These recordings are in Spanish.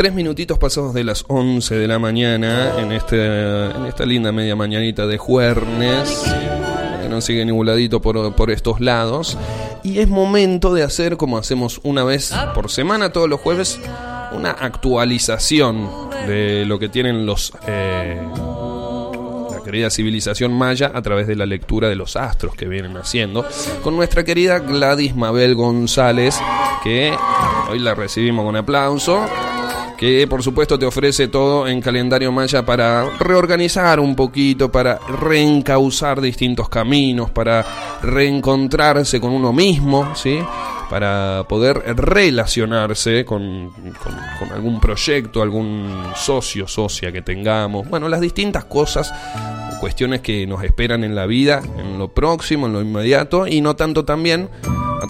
Tres minutitos pasados de las 11 de la mañana en, este, en esta linda media mañanita de Juernes, que nos sigue nibuladito por, por estos lados. Y es momento de hacer como hacemos una vez por semana, todos los jueves, una actualización de lo que tienen los... Eh, querida civilización maya a través de la lectura de los astros que vienen haciendo con nuestra querida Gladys Mabel González que hoy la recibimos con aplauso que por supuesto te ofrece todo en calendario maya para reorganizar un poquito, para reencauzar distintos caminos, para reencontrarse con uno mismo, ¿sí? para poder relacionarse con, con, algún proyecto, algún socio, socia que tengamos, bueno, las distintas cosas, cuestiones que nos esperan en la vida, en lo próximo, en lo inmediato, y no tanto también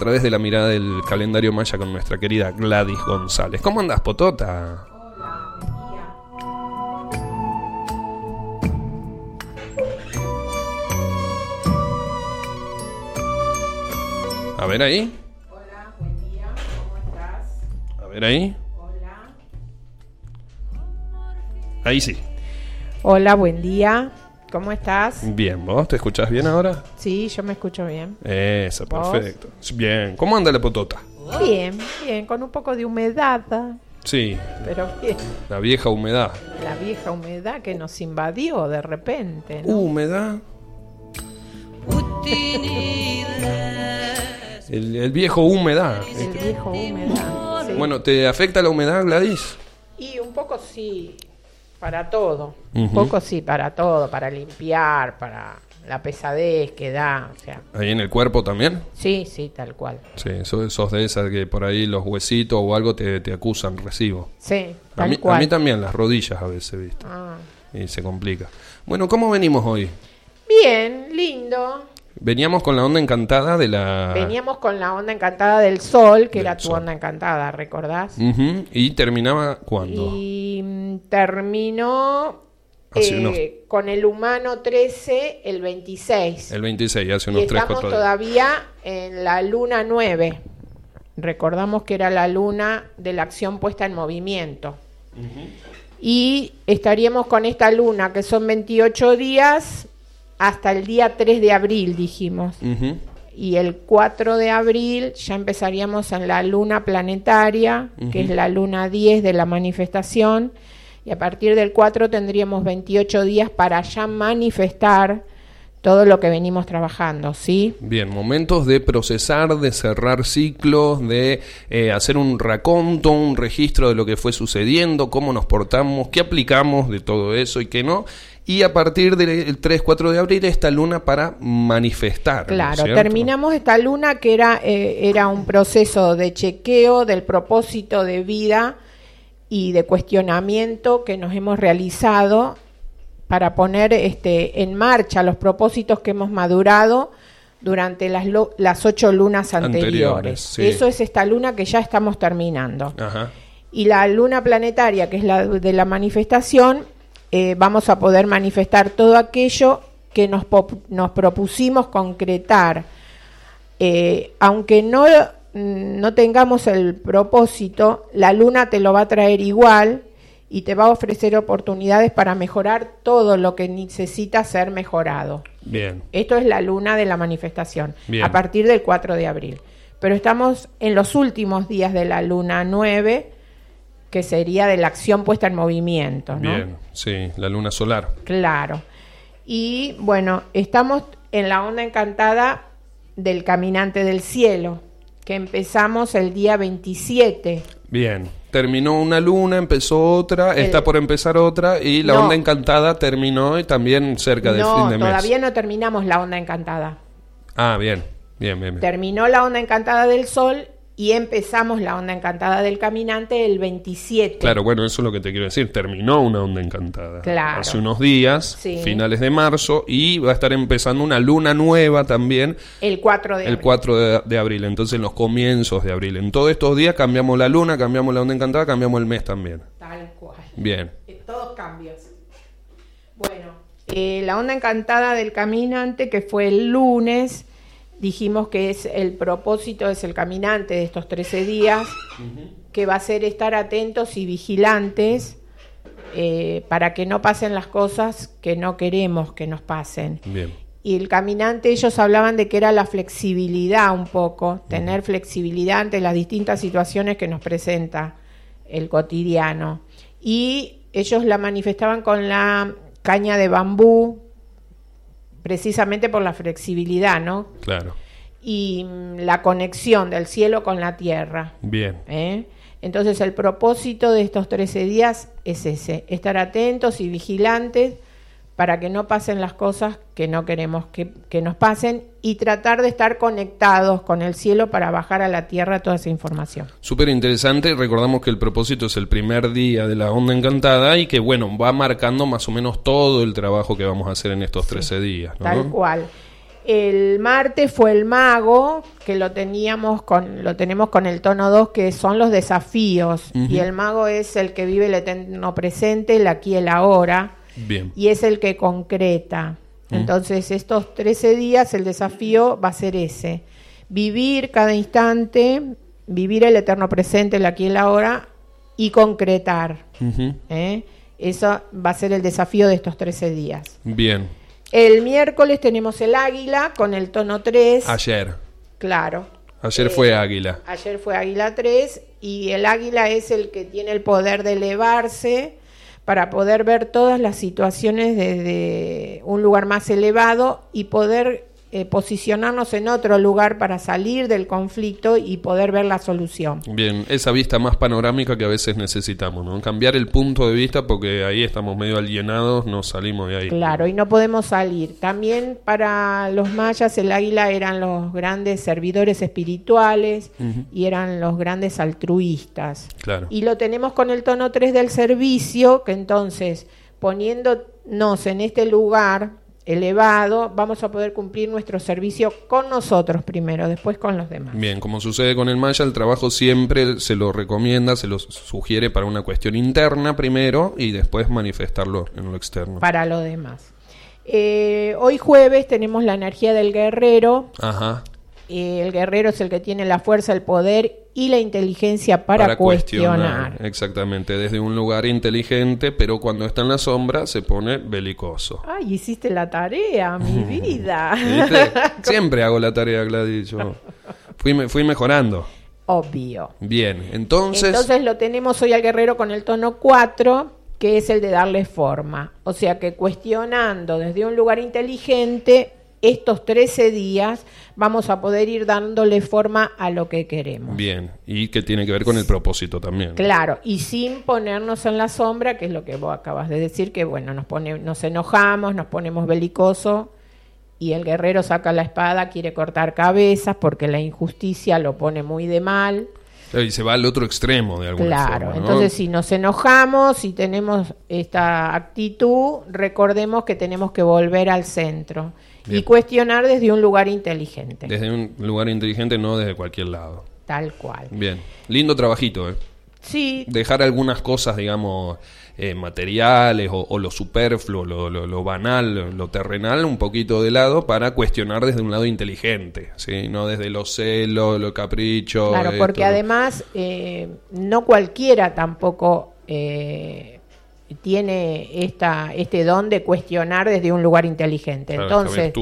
través de la mirada del calendario maya con nuestra querida Gladys González. ¿Cómo andas, Potota? A ver ahí. Hola, buen día, ¿cómo estás? A ver ahí. Hola. Ahí sí. Hola, buen día. ¿Cómo estás? Bien, ¿vos te escuchás bien ahora? Sí, yo me escucho bien. Eso, ¿Vos? perfecto. Bien. ¿Cómo anda la potota? Bien, bien, con un poco de humedad, Sí, pero bien. la vieja humedad. La vieja humedad que nos invadió de repente, ¿no? ¿Humedad? El, el viejo humedad. El viejo humedad. sí. Bueno, ¿te afecta la humedad, Gladys? Y un poco sí, para todo. Un poco sí, para todo, para limpiar, para la pesadez que da, o sea. ¿Ahí en el cuerpo también? Sí, sí, tal cual. Sí, sos, sos de esas que por ahí los huesitos o algo te, te acusan recibo. Sí, A tal mí, a cual. mí también, las rodillas a veces, ¿viste? Ah. Y se complica. Bueno, ¿cómo venimos hoy? Bien, lindo. Veníamos con la onda encantada de la... Veníamos con la onda encantada del sol, que Del era tu sol. onda encantada, ¿recordás? Ujú, ¿Y terminaba cuándo? Y mm, terminó eh, unos- con el humano 13 el 26. El 26, hace y unos 3, estamos 4 días. todavía en la luna 9. Recordamos que era la luna de la acción puesta en movimiento. Y estaríamos con esta luna, que son 28 días, hasta el día 3 de abril, dijimos. Y el 4 de abril ya empezaríamos en la luna planetaria, que es la luna 10 de la manifestación. Y a partir del 4 tendríamos 28 días para ya manifestar todo lo que venimos trabajando, ¿sí? Bien, momentos de procesar, de cerrar ciclos, de eh, hacer un raconto, un registro de lo que fue sucediendo, cómo nos portamos, qué aplicamos de todo eso y qué no. Y a partir del 3-4 de abril esta luna para manifestar. ¿no es Claro, terminamos esta luna que era, eh, era un proceso de chequeo del propósito de vida y de cuestionamiento que nos hemos realizado para poner este, en marcha los propósitos que hemos madurado durante las, lo- las ocho lunas anteriores. Anteriores, sí. Eso es esta luna que ya estamos terminando. Ajá. Y la luna planetaria, que es la de la manifestación, eh, vamos a poder manifestar todo aquello que nos, propusimos concretar. Eh, aunque no, no tengamos el propósito, la luna te lo va a traer igual y te va a ofrecer oportunidades para mejorar todo lo que necesita ser mejorado. Bien. Esto es la luna de la manifestación, Bien. a partir del 4 de abril. Pero estamos en los últimos días de la luna 9, que sería de la acción puesta en movimiento, ¿no? Bien, sí, la luna solar. Claro. Y bueno, estamos en la onda encantada del caminante del cielo, que empezamos el día 27. Bien. Terminó una luna, empezó otra, El- está por empezar otra y la No. onda encantada terminó y también cerca del no, fin de mes. todavía no terminamos la onda encantada. Ah, bien, bien, bien. bien. Terminó la onda encantada del sol y empezamos la onda encantada del caminante el 27. Claro, bueno, eso es lo que te quiero decir. Terminó una onda encantada. Claro. Hace unos días, Sí. finales de marzo, y va a estar empezando una luna nueva también El 4 de el abril. 4 de, de abril. Entonces, en los comienzos de abril. En todos estos días cambiamos la luna, cambiamos la onda encantada, cambiamos el mes también. Tal cual. Bien. Eh, Todos cambios. Bueno, eh, la onda encantada del caminante, que fue el lunes, dijimos que es el propósito, es el caminante de estos 13 días, que va a ser estar atentos y vigilantes eh, para que no pasen las cosas que no queremos que nos pasen. Bien. Y el caminante, ellos hablaban de que era la flexibilidad un poco, tener flexibilidad ante las distintas situaciones que nos presenta el cotidiano. Y ellos la manifestaban con la caña de bambú, precisamente por la flexibilidad, ¿no? Claro. Y mm, la conexión del cielo con la tierra. Bien. ¿eh? Entonces el propósito de estos 13 días es ese, estar atentos y vigilantes para que no pasen las cosas que no queremos que, que, nos pasen y tratar de estar conectados con el cielo para bajar a la tierra toda esa información. Súper interesante, recordamos que el propósito es el primer día de la onda encantada y que bueno, va marcando más o menos todo el trabajo que vamos a hacer en estos 13 sí, días. ¿no? Tal cual. El martes fue el mago, que lo teníamos con, lo tenemos con el tono 2, que son los desafíos. Uh -huh. Y el mago es el que vive el eterno presente, el aquí y el ahora. Bien. Y es el que concreta. -huh. Entonces, estos 13 días, el desafío va a ser ese. Vivir cada instante, vivir el eterno presente, el aquí y el ahora, y concretar. Uh -huh. ¿eh? Eso va a ser el desafío de estos 13 días. Bien. El miércoles tenemos el águila con el tono 3. Ayer. Claro. Ayer eh, fue águila. Ayer fue águila 3 y el águila es el que tiene el poder de elevarse para poder ver todas las situaciones desde un lugar más elevado y poder eh, posicionarnos en otro lugar para salir del conflicto y poder ver la solución. Bien, esa vista más panorámica que a veces necesitamos, ¿no? Cambiar el punto de vista porque ahí estamos medio alienados, no salimos de ahí. Claro, y no podemos salir. También para los mayas el águila eran los grandes servidores espirituales uh -huh. y eran los grandes altruistas. Claro. Y lo tenemos con el tono 3 del servicio, que entonces poniéndonos en este lugar elevado, vamos a poder cumplir nuestro servicio con nosotros primero, después con los demás. Bien, como sucede con el Maya, el trabajo siempre se lo recomienda, se lo sugiere para una cuestión interna primero y después manifestarlo en lo externo. Para lo demás. Eh, hoy jueves tenemos la energía del guerrero. Ajá. Eh, el guerrero es el que tiene la fuerza, el poder y la inteligencia para, para cuestionar. cuestionar. Exactamente, desde un lugar inteligente, pero cuando está en la sombra se pone belicoso. Ay, hiciste la tarea, mi vida. Siempre hago la tarea, Gladys. Yo fui, fui mejorando. Obvio. Bien, entonces... Entonces lo tenemos hoy al guerrero con el tono 4, que es el de darle forma. O sea que cuestionando desde un lugar inteligente estos 13 días vamos a poder ir dándole forma a lo que queremos. Bien, y que tiene que ver con el propósito también. Claro, y sin ponernos en la sombra, que es lo que vos acabas de decir, que bueno, nos, pone, nos enojamos, nos ponemos belicosos y el guerrero saca la espada, quiere cortar cabezas porque la injusticia lo pone muy de mal. Y se va al otro extremo de alguna claro, forma. Entonces si nos enojamos y tenemos esta actitud, recordemos que tenemos que volver al centro Bien. y cuestionar desde un lugar inteligente. Desde un lugar inteligente, no desde cualquier lado. Tal cual. Bien, lindo trabajito, ¿eh? Sí. Dejar algunas cosas, digamos, eh, materiales o, o, lo superfluo, lo, lo, lo, banal, lo terrenal, un poquito de lado para cuestionar desde un lado inteligente, ¿sí? No desde los celos, los caprichos. Claro, porque además eh, no cualquiera tampoco eh, tiene esta, este don de cuestionar desde un lugar inteligente. Claro, Entonces,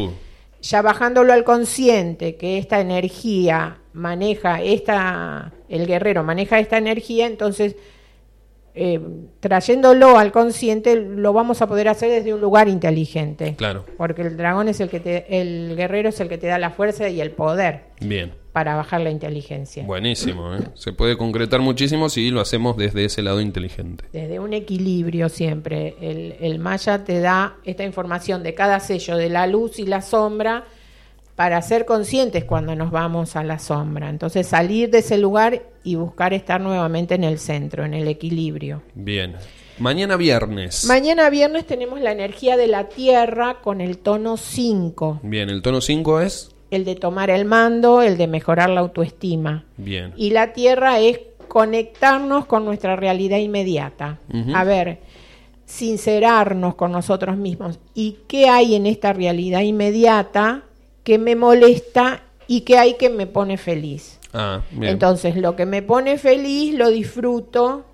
ya bajándolo al consciente, que esta energía maneja esta, el guerrero maneja esta energía, entonces eh, trayéndolo al consciente lo vamos a poder hacer desde un lugar inteligente. Claro. Porque el dragón es el que te, el guerrero es el que te da la fuerza y el poder. Bien. Para bajar la inteligencia. Buenísimo, ¿eh? Se puede concretar muchísimo si lo hacemos desde ese lado inteligente. Desde un equilibrio siempre. El, el Maya te da esta información de cada sello, de la luz y la sombra, para ser conscientes cuando nos vamos a la sombra. Entonces salir de ese lugar y buscar estar nuevamente en el centro, en el equilibrio. Bien. Mañana viernes. Mañana viernes tenemos la energía de la Tierra con el tono 5. Bien, el tono 5 es... El de tomar el mando, el de mejorar la autoestima. Bien. Y la Tierra es conectarnos con nuestra realidad inmediata. Uh -huh. A ver, sincerarnos con nosotros mismos. ¿Y qué hay en esta realidad inmediata? que me molesta y que hay que me pone feliz. Ah, bien. Entonces, lo que me pone feliz lo disfruto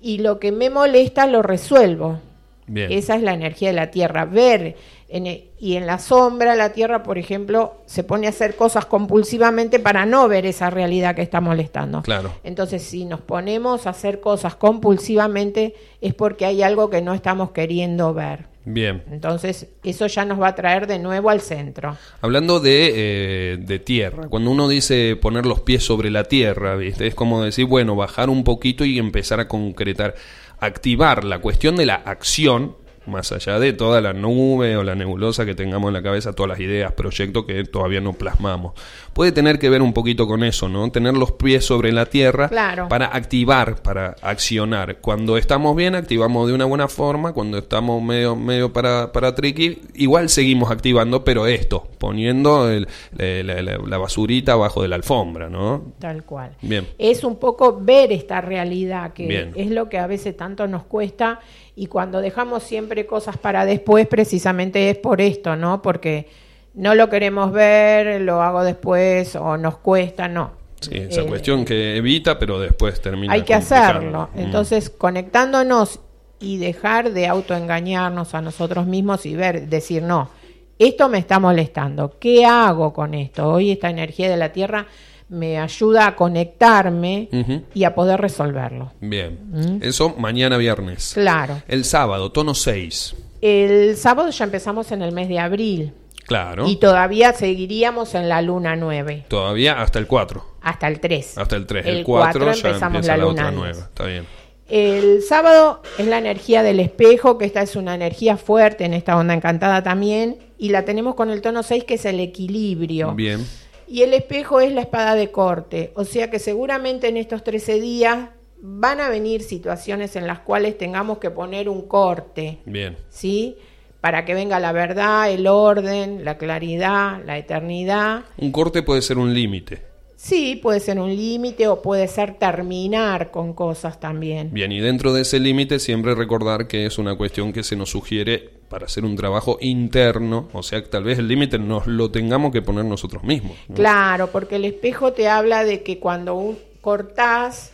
y lo que me molesta lo resuelvo. Bien. Esa es la energía de la Tierra. Ver en e- y en la sombra la Tierra, por ejemplo, se pone a hacer cosas compulsivamente para no ver esa realidad que está molestando. Claro. Entonces, si nos ponemos a hacer cosas compulsivamente es porque hay algo que no estamos queriendo ver. Bien. Entonces, eso ya nos va a traer de nuevo al centro. Hablando de, eh, de tierra, cuando uno dice poner los pies sobre la tierra, ¿viste? es como decir, bueno, bajar un poquito y empezar a concretar, activar la cuestión de la acción, más allá de toda la nube o la nebulosa que tengamos en la cabeza, todas las ideas, proyectos que todavía no plasmamos. Puede tener que ver un poquito con eso, ¿no? Tener los pies sobre la tierra Claro. para activar, para accionar. Cuando estamos bien, activamos de una buena forma. Cuando estamos medio, medio para, para tricky, igual seguimos activando, pero esto, poniendo el- la, la- la- la basurita abajo de la alfombra, ¿no? Tal cual. Bien. Es un poco ver esta realidad, que Bien. es lo que a veces tanto nos cuesta, y cuando dejamos siempre cosas para después, precisamente es por esto, ¿no? Porque no lo queremos ver, lo hago después, o nos cuesta, no. Sí, esa Eh, cuestión que evita, pero después termina. hay que hacerlo. Mm. Entonces, conectándonos y dejar de autoengañarnos a nosotros mismos y ver, decir, no, esto me está molestando, ¿qué hago con esto? Hoy esta energía de la Tierra me ayuda a conectarme y a poder resolverlo. Bien. Mm. Eso mañana viernes. Claro. El sábado, tono 6. El sábado ya empezamos en el mes de abril Claro. y todavía seguiríamos en la luna 9 Todavía hasta el 4. hasta el 3. Hasta el 3. El, El 4 4 ya empezamos empieza la la, luna otra 10. nueva. Está bien. El sábado es la energía del espejo, que esta es una energía fuerte en esta onda encantada también, y la tenemos con el tono 6, que es el equilibrio. Bien. Y el espejo es la espada de corte, o sea que seguramente en estos 13 días van a venir situaciones en las cuales tengamos que poner un corte, Bien. ¿sí? Para que venga la verdad, el orden, la claridad, la eternidad. Un corte puede ser un límite. Sí, puede ser un límite o puede ser terminar con cosas también. Bien, y dentro de ese límite siempre recordar que es una cuestión que se nos sugiere para hacer un trabajo interno, o sea que tal vez el límite nos lo tengamos que poner nosotros mismos. ¿no? Claro, porque el espejo te habla de que cuando cortás,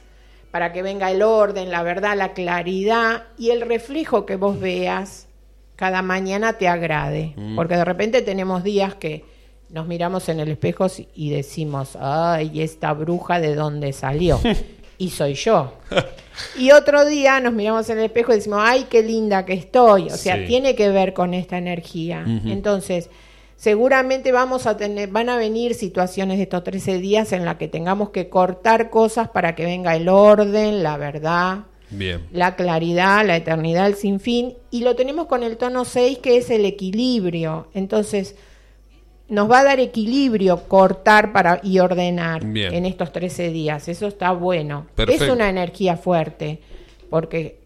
para que venga el orden, la verdad, la claridad y el reflejo que vos veas cada mañana te agrade. Porque de repente tenemos días que nos miramos en el espejo y decimos, ay, esta bruja de dónde salió. y soy yo. Y otro día nos miramos en el espejo y decimos, ay, qué linda que estoy. O sea, Sí. tiene que ver con esta energía. Entonces, seguramente vamos a tener, van a venir situaciones de estos 13 días en las que tengamos que cortar cosas para que venga el orden, la verdad, Bien. la claridad, la eternidad, el sinfín. Y lo tenemos con el tono 6, que es el equilibrio. Entonces, nos va a dar equilibrio cortar para y ordenar Bien. en estos 13 días. Eso está bueno. Perfecto. Es una energía fuerte, porque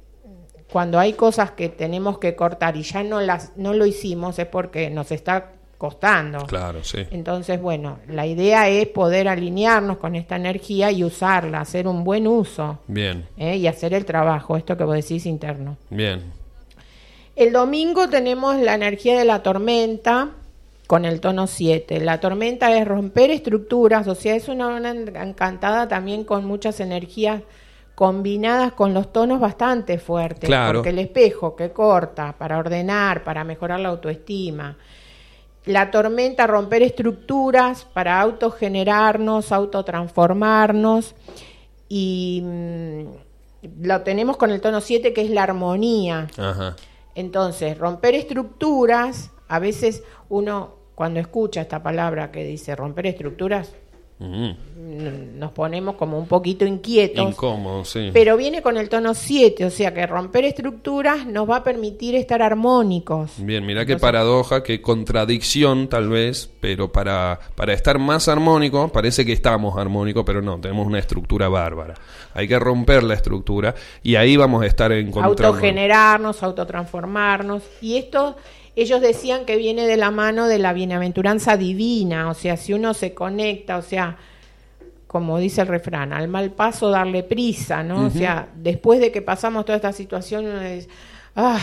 cuando hay cosas que tenemos que cortar y ya no las no lo hicimos es porque nos está costando. Claro, sí. Entonces, bueno, la idea es poder alinearnos con esta energía y usarla, hacer un buen uso Bien, ¿eh? y hacer el trabajo, esto que vos decís interno. bien. El domingo tenemos la energía de la tormenta con el tono 7. La tormenta es romper estructuras, o sea, es una onda encantada también con muchas energías combinadas con los tonos bastante fuertes. Claro. Porque el espejo que corta para ordenar, para mejorar la autoestima. La tormenta, romper estructuras para autogenerarnos, autotransformarnos. Y mm, lo tenemos con el tono 7 que es la armonía. Ajá. Entonces, romper estructuras, a veces uno cuando escucha esta palabra que dice romper estructuras, Mm. nos ponemos como un poquito inquietos. Incómodo, sí. Pero viene con el tono 7, o sea que romper estructuras nos va a permitir estar armónicos. Bien, mira qué Entonces- paradoja, qué contradicción tal vez, pero para, para estar más armónico, parece que estamos armónicos, pero no, tenemos una estructura bárbara. Hay que romper la estructura y ahí vamos a estar encontrando. autogenerarnos, autotransformarnos. Y esto, ellos decían que viene de la mano de la bienaventuranza divina, o sea, si uno se conecta, o sea, como dice el refrán, al mal paso darle prisa, ¿no? O sea, después de que pasamos toda esta situación, uno dice, ay,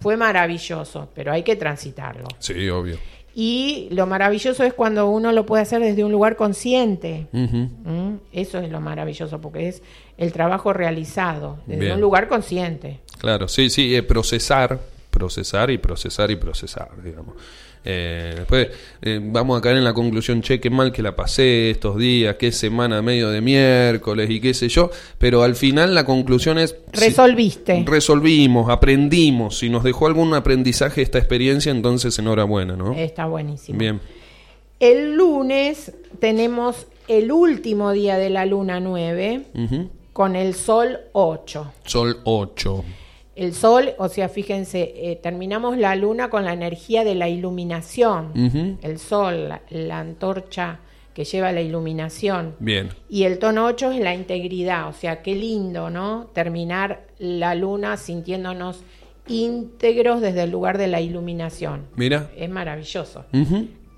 fue maravilloso, pero hay que transitarlo. Sí, obvio. Y lo maravilloso es cuando uno lo puede hacer desde un lugar consciente. ¿Mm? Eso es lo maravilloso, porque es el trabajo realizado desde Bien. un lugar consciente. Claro, sí, sí, eh, procesar, procesar y procesar y procesar, digamos. Eh, después eh, vamos a caer en la conclusión, che, qué mal que la pasé estos días, qué semana medio de miércoles y qué sé yo, pero al final la conclusión es... si- Resolviste. resolvimos, aprendimos, si nos dejó algún aprendizaje esta experiencia, entonces enhorabuena, ¿no? Está buenísimo. Bien, El lunes tenemos el último día de la luna 9 Ujú. con el sol 8. Sol 8. El sol, o sea, fíjense, eh, terminamos la luna con la energía de la iluminación. El sol, la, la antorcha que lleva la iluminación. Bien, Y el tono 8 es la integridad, o sea, qué lindo, ¿no? Terminar la luna sintiéndonos íntegros desde el lugar de la iluminación. mira. Es maravilloso.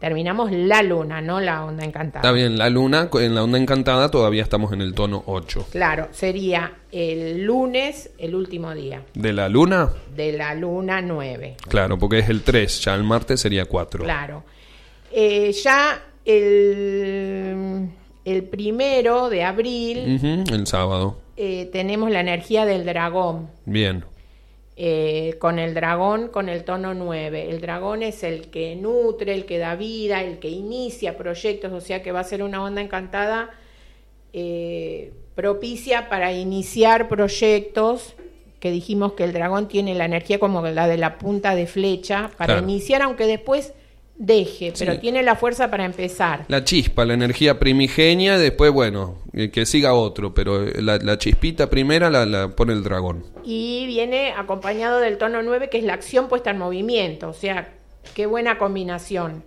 Terminamos la luna, no la onda encantada. Está bien, la luna, en la onda encantada todavía estamos en el tono 8. Claro, sería el lunes el último día ¿De la luna? de la luna 9. Claro, porque es el 3, ya el martes sería 4. Claro. Eh, ya el, el primero de abril el sábado. eh, tenemos la energía del dragón. Bien, eh, con el dragón con el tono 9. El dragón es el que nutre, el que da vida, el que inicia proyectos, o sea que va a ser una onda encantada eh, propicia para iniciar proyectos que dijimos que el dragón tiene la energía como la de la punta de flecha para Claro. iniciar aunque después deje, pero Sí. tiene la fuerza para empezar. la chispa, la energía primigenia, después, bueno, eh, que siga otro, pero eh, la, la chispita primera la, la pone el dragón. Y viene acompañado del tono 9, que es la acción puesta en movimiento. O sea, qué buena combinación.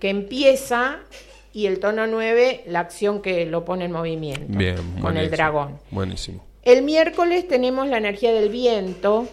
Que empieza y el tono 9, la acción que lo pone en movimiento. Bien, Con el dragón. Buenísimo. El miércoles tenemos la energía del viento,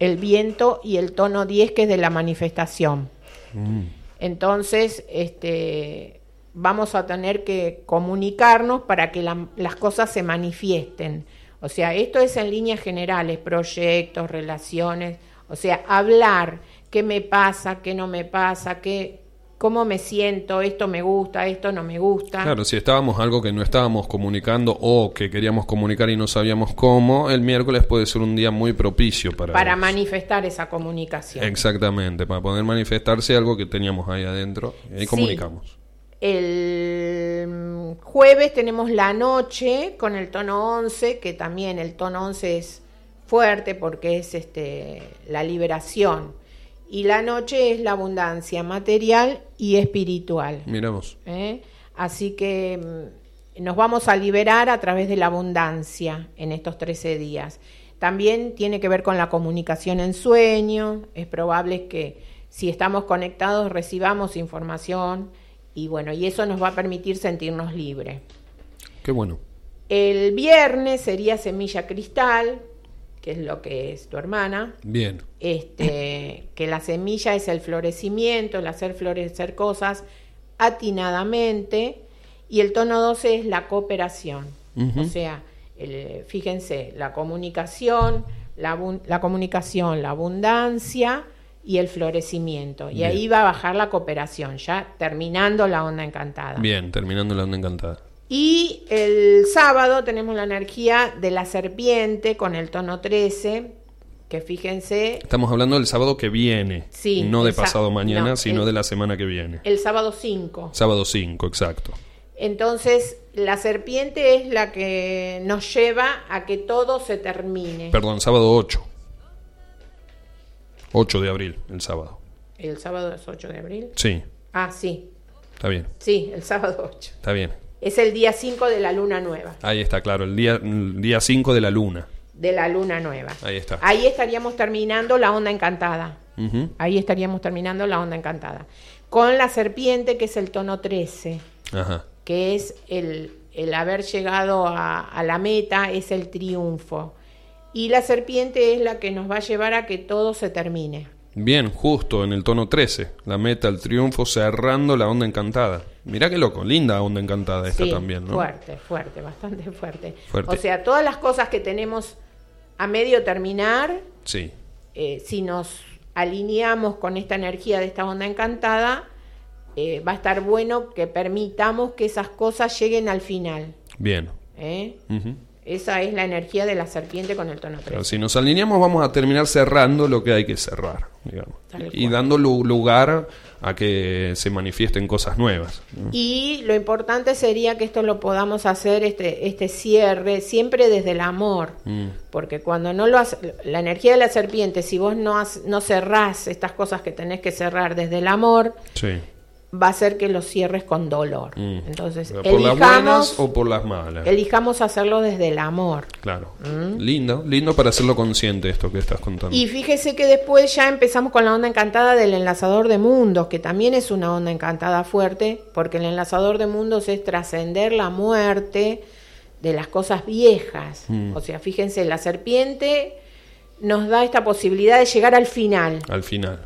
el viento y el tono 10, que es de la manifestación. Mm. Entonces, este, vamos a tener que comunicarnos para que la- las cosas se manifiesten. O sea, esto es en líneas generales, proyectos, relaciones, o sea, hablar qué me pasa, qué no me pasa, qué, cómo me siento, esto me gusta, esto no me gusta. Claro, si estábamos algo que no estábamos comunicando o que queríamos comunicar y no sabíamos cómo, el miércoles puede ser un día muy propicio para... para eso. manifestar esa comunicación. Exactamente, para poder manifestarse algo que teníamos ahí adentro. Y Sí. comunicamos. El jueves tenemos la noche con el tono 11, que también el tono 11 es fuerte porque es este, la liberación. Y la noche es la abundancia material y espiritual. Miramos. ¿eh? Así que mm, nos vamos a liberar a través de la abundancia en estos 13 días. También tiene que ver con la comunicación en sueño. Es probable que si estamos conectados recibamos información y bueno, y eso nos va a permitir sentirnos libres. Qué bueno. El viernes sería semilla cristal, que es lo que es tu hermana Bien. este, que la semilla es el florecimiento, el hacer florecer cosas atinadamente, y el tono 12 es la cooperación. O sea, el- fíjense, la comunicación, la, comunicación, la abundancia y el florecimiento. Y Bien. ahí va a bajar la cooperación, ya terminando la onda encantada. Bien, terminando la onda encantada. Y el sábado tenemos la energía de la serpiente con el tono 13, que fíjense, Estamos hablando del sábado que viene. Sí, No de pasado mañana, no, sino el- de la semana que viene. el sábado 5. Sábado 5, exacto. Entonces, la serpiente es la que nos lleva a que todo se termine. Perdón, sábado 8. 8 de abril, el sábado. El sábado es 8 de abril. Sí, Ah, sí, está bien, sí, el sábado 8. está bien. Es el día 5 de la luna nueva. Ahí está, claro, el día, el día 5 de la luna. De la luna nueva. Ahí está. Ahí estaríamos terminando la onda encantada. Ahí estaríamos terminando la onda encantada. Con la serpiente, que es el tono 13. Ajá. que es el, el haber llegado a, a la meta, es el triunfo. Y la serpiente es la que nos va a llevar a que todo se termine. Bien, justo en el tono 13. La meta, el triunfo, cerrando la onda encantada. Mirá qué loco, linda onda encantada esta Sí, también, ¿no? Fuerte, fuerte, bastante fuerte. Fuerte. O sea, todas las cosas que tenemos a medio terminar, Sí, eh, si nos alineamos con esta energía de esta onda encantada, eh, va a estar bueno que permitamos que esas cosas lleguen al final. Bien. ¿eh? Ujú. Esa es la energía de la serpiente con el tono 3. Pero si nos alineamos vamos a terminar cerrando lo que hay que cerrar, digamos. Y dando lu- lugar a que se manifiesten cosas nuevas. Y lo importante sería que esto lo podamos hacer, este, este cierre, siempre desde el amor. Mm. Porque cuando no lo hace, la energía de la serpiente, si vos no, has- no cerrás estas cosas que tenés que cerrar desde el amor, Sí. Va a ser que lo cierres con dolor. Mm. Entonces, ¿Por las buenas elijamos, o por las malas? elijamos hacerlo desde el amor. Claro. Lindo, lindo para hacerlo consciente esto que estás contando. Y fíjese que después ya empezamos con la onda encantada del enlazador de mundos, que también es una onda encantada fuerte, porque el enlazador de mundos es trascender la muerte de las cosas viejas. Mm. O sea, fíjense, la serpiente nos da esta posibilidad de llegar al final, Al final.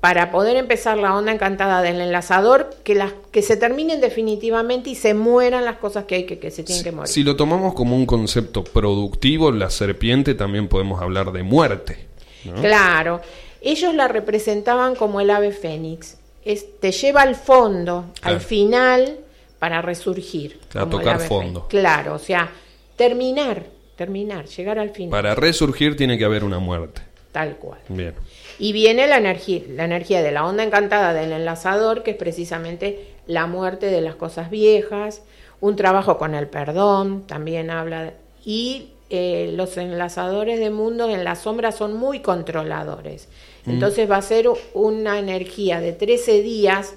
Para poder empezar la onda encantada del enlazador, que, las, que se terminen definitivamente y se mueran las cosas que hay que, que se tienen que morir. Si lo tomamos como un concepto productivo, la serpiente también podemos hablar de muerte. ¿no? Claro, ellos la representaban como el ave fénix. Es, te lleva al fondo, Claro. al final, para resurgir. Como el tocar ave fondo. fénix. Claro, o sea, terminar, terminar, llegar al final. Para resurgir tiene que haber una muerte. Tal cual. Bien. Y viene la energía, la energía de la onda encantada del enlazador, que es precisamente la muerte de las cosas viejas, un trabajo con el perdón, también habla, y eh, los enlazadores de mundos en la sombra son muy controladores. Entonces va a ser una energía de 13 días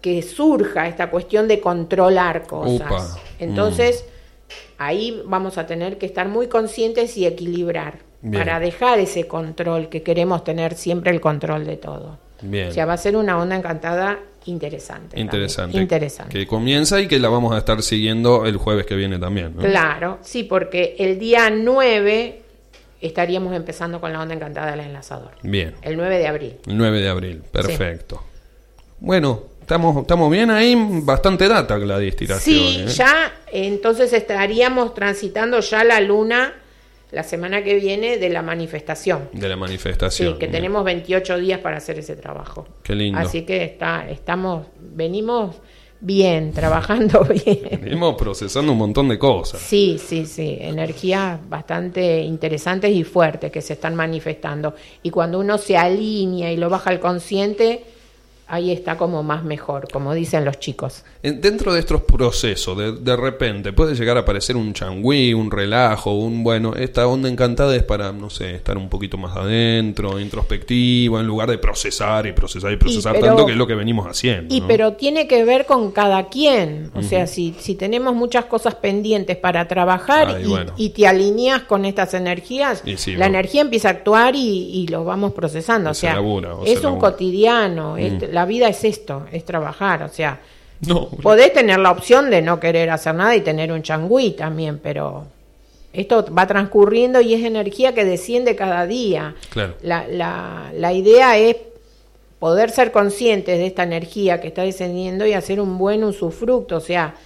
que surja esta cuestión de controlar cosas. Entonces, ahí vamos a tener que estar muy conscientes y equilibrar Bien. para dejar ese control que queremos tener siempre el control de todo. Bien. O sea, va a ser una onda encantada interesante. también. Interesante. Interesante. Que comienza y que la vamos a estar siguiendo el jueves que viene también. ¿no? Claro, sí, porque el día 9 estaríamos empezando con la onda encantada del enlazador. Bien. El 9 de abril. El 9 de abril. Perfecto. Bueno, estamos, estamos bien ahí. Bastante data, Gladys, tiraste Sí, ¿eh? ya entonces estaríamos transitando ya la luna la semana que viene de la manifestación. De la Sí, manifestación. que Bien. tenemos 28 días para hacer ese trabajo. Qué lindo. Así que está, estamos, venimos bien, trabajando bien. Venimos procesando un montón de cosas. Sí, sí, sí, energías bastante interesantes y fuertes que se están manifestando. Y cuando uno se alinea y lo baja al consciente, ahí está como más mejor, como dicen los chicos. En- Dentro de estos procesos, de, de repente, puede llegar a aparecer un changüí, un relajo, un bueno, esta onda encantada es para, no sé, estar un poquito más adentro, introspectivo, en lugar de procesar y procesar y procesar pero- tanto, que es lo que venimos haciendo. Y ¿no? pero tiene que ver con cada quien. O sea, si, si tenemos muchas cosas pendientes para trabajar y, bueno. y te alineas con estas energías, sí, la energía empieza a actuar y, lo vamos procesando. O se sea, labura, o se es un labura. cotidiano. Mm. es- la vida es esto, es trabajar. O sea, No, podés tener la opción de no querer hacer nada y tener un changüí también, pero esto va transcurriendo y es energía que desciende cada día. Claro. La, la, la idea es poder ser conscientes de esta energía que está descendiendo y hacer un buen usufructo, o sea,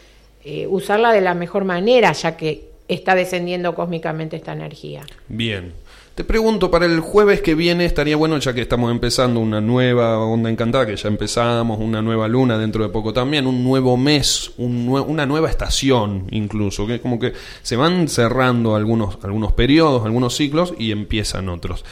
eh, usarla de la mejor manera, ya que está descendiendo cósmicamente esta energía. Bien. Te pregunto, para el jueves que viene estaría bueno, ya que estamos empezando una nueva onda encantada, que ya empezamos, una nueva luna dentro de poco también, un nuevo mes, una nueva estación incluso, que como que se van cerrando algunos, algunos periodos, algunos ciclos y empiezan otros.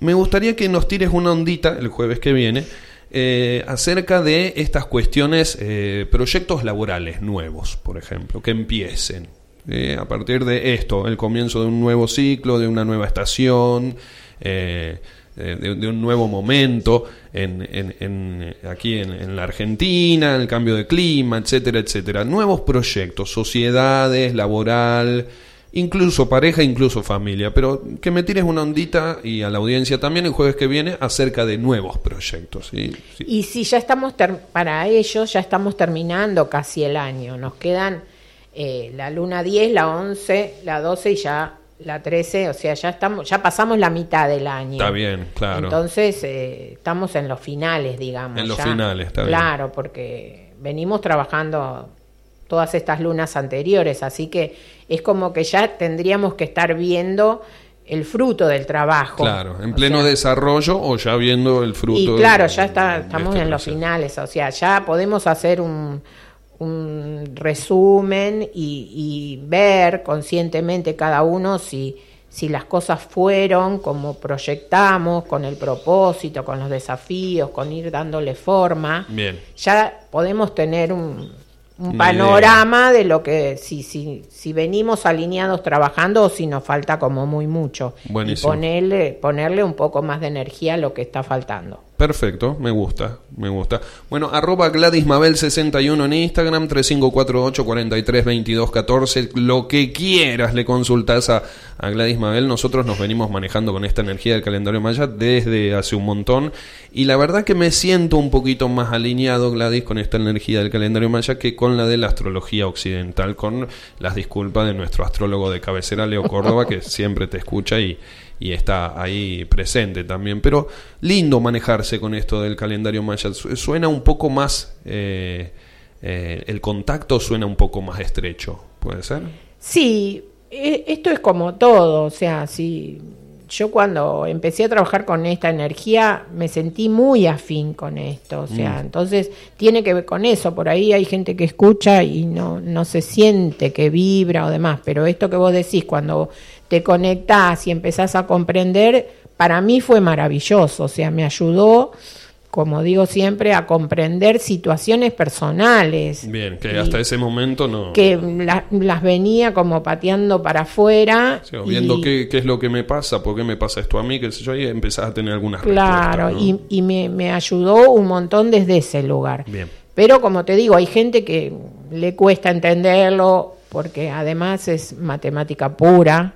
Me gustaría que nos tires una ondita el jueves que viene eh, acerca de estas cuestiones, eh, proyectos laborales nuevos, por ejemplo, que empiecen. Eh, a partir de esto, el comienzo de un nuevo ciclo, de una nueva estación, eh, eh, de, un nuevo momento en, en- en- aquí en, en la Argentina, el cambio de clima, etcétera, etcétera. Nuevos proyectos, sociedades, laboral, incluso pareja, incluso familia. Pero que me tires una ondita y a la audiencia también el jueves que viene acerca de nuevos proyectos. ¿sí? Y si ya estamos, para ellos, ya estamos terminando casi el año, nos quedan eh, la luna 10, la 11, la 12 y ya la 13, o sea, ya estamos, ya pasamos la mitad del año. Está bien, claro. Entonces, eh, estamos en los finales, digamos. En los ya. finales, está bien. Claro, porque venimos trabajando todas estas lunas anteriores, así que es como que ya tendríamos que estar viendo el fruto del trabajo. Claro, en O pleno sea, desarrollo o ya viendo el fruto. Y de- claro, ya está, estamos este en los finales, o sea, ya podemos hacer un, un resumen y, y ver conscientemente cada uno si, si las cosas fueron como proyectamos, con el propósito, con los desafíos, con ir dándole forma. Bien. Ya podemos tener un, un panorama de lo que si, si, si venimos alineados trabajando o si nos falta como muy mucho. Buenísimo. Y ponerle, ponerle un poco más de energía a lo que está faltando. Perfecto, me gusta, me gusta. Bueno, arroba GladysMabel61 en Instagram, 3548-432214, lo que quieras le consultas a, a Gladys Mabel. Nosotros nos venimos manejando con esta energía del calendario maya desde hace un montón y la verdad que me siento un poquito más alineado, Gladys, con esta energía del calendario maya que con la de la astrología occidental, con las disculpas de nuestro astrólogo de cabecera, Leo Córdoba, que siempre te escucha y y está ahí presente también. Pero lindo manejarse con esto del calendario maya. Su- Suena un poco más, eh, eh, el contacto suena un poco más estrecho, ¿puede ser? Sí, e- esto es como todo, o sea, si yo cuando empecé a trabajar con esta energía me sentí muy afín con esto, o sea, entonces tiene que ver con eso, por ahí hay gente que escucha y no, no se siente que vibra o demás, pero esto que vos decís, cuando te conectás y empezás a comprender, para mí fue maravilloso, o sea, me ayudó, como digo siempre, a comprender situaciones personales Bien, que hasta ese momento no... que la- las venía como pateando para afuera. Sí, o viendo y- qué, qué es lo que me pasa, por qué me pasa esto a mí, qué sé yo, y empezás a tener algunas Claro, y, y me, me ayudó un montón desde ese lugar. Bien. Pero como te digo, hay gente que le cuesta entenderlo porque además es matemática pura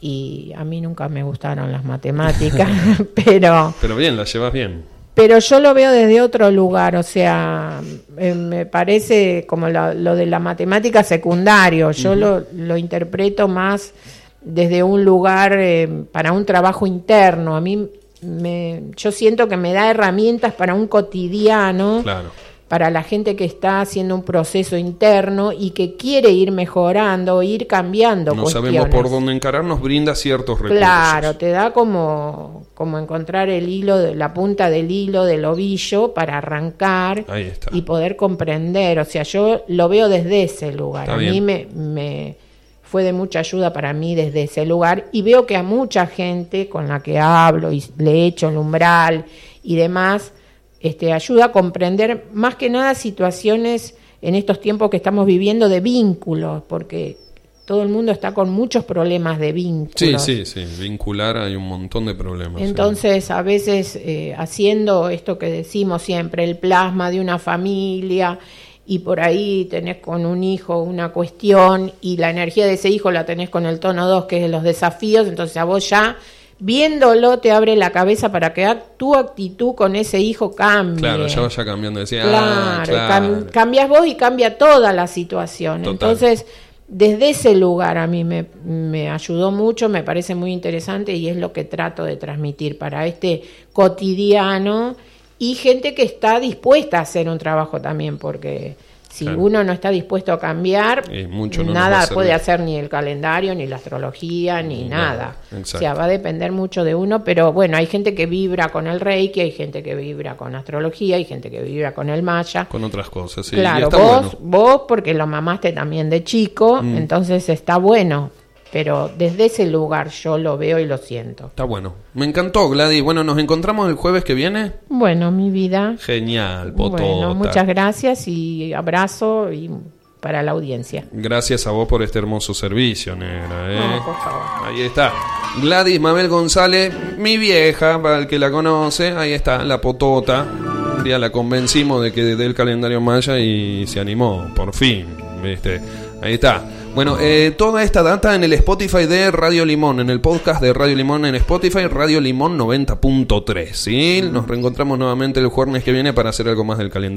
y a mí nunca me gustaron las matemáticas, pero Pero bien, la llevas bien. pero yo lo veo desde otro lugar, o sea, eh, me parece como lo, lo de la matemática secundario, yo lo, lo interpreto más desde un lugar eh, para un trabajo interno, a mí me, yo siento que me da herramientas para un cotidiano, Claro. Para la gente que está haciendo un proceso interno y que quiere ir mejorando, ir cambiando. No sabemos por dónde encarar, nos brinda ciertos recursos. Claro, te da como, como encontrar el hilo, de, la punta del hilo del ovillo para arrancar y poder comprender. O sea, yo lo veo desde ese lugar. Está a mí me, me fue de mucha ayuda para mí desde ese lugar y veo que a mucha gente con la que hablo y le echo el umbral y demás, este, ayuda a comprender más que nada situaciones en estos tiempos que estamos viviendo de vínculos, porque todo el mundo está con muchos problemas de Sí, vínculos. sí, sí. Vincular hay un montón de problemas. sí. Entonces, a veces eh, haciendo esto que decimos siempre, el plasma de una familia, y por ahí tenés con un hijo una cuestión, y la energía de ese hijo la tenés con el tono 2, que es los desafíos, entonces a vos ya, viéndolo, te abre la cabeza para que tu actitud con ese hijo cambie. Claro, ya vaya cambiando. Decía, Claro, ah, claro. cam- cambias vos y cambia toda la situación. Total. Entonces, desde ese lugar a mí me, me ayudó mucho, me parece muy interesante y es lo que trato de transmitir para este cotidiano y gente que está dispuesta a hacer un trabajo también, porque si Claro. uno no está dispuesto a cambiar, mucho no nada puede hacer ni el calendario, ni la astrología, ni Nada. O sea, va a depender mucho de uno, pero bueno, hay gente que vibra con el Reiki, hay gente que vibra con astrología, hay gente que vibra con el Maya. Con otras cosas, sí. Claro, vos, bueno. vos porque lo mamaste también de chico, Mm. entonces está bueno, pero desde ese lugar yo lo veo y lo siento. Está bueno. Me encantó, Gladys. Bueno, nos encontramos el jueves que viene. Bueno, mi vida. Genial, potota. Bueno, muchas gracias y abrazo y para la audiencia. Gracias a vos por este hermoso servicio, negra. ¿eh? No, por favor. Ahí está. Gladys Mabel González, mi vieja, para el que la conoce. Ahí está, la potota. Un día la convencimos de que dé el calendario maya y se animó, por fin. ¿viste? Ahí está. Bueno, eh, toda esta data en el Spotify de Radio Limón, en el podcast de Radio Limón en Spotify, Radio Limón 90.3. ¿sí? Nos reencontramos nuevamente el jueves que viene para hacer algo más del calendario.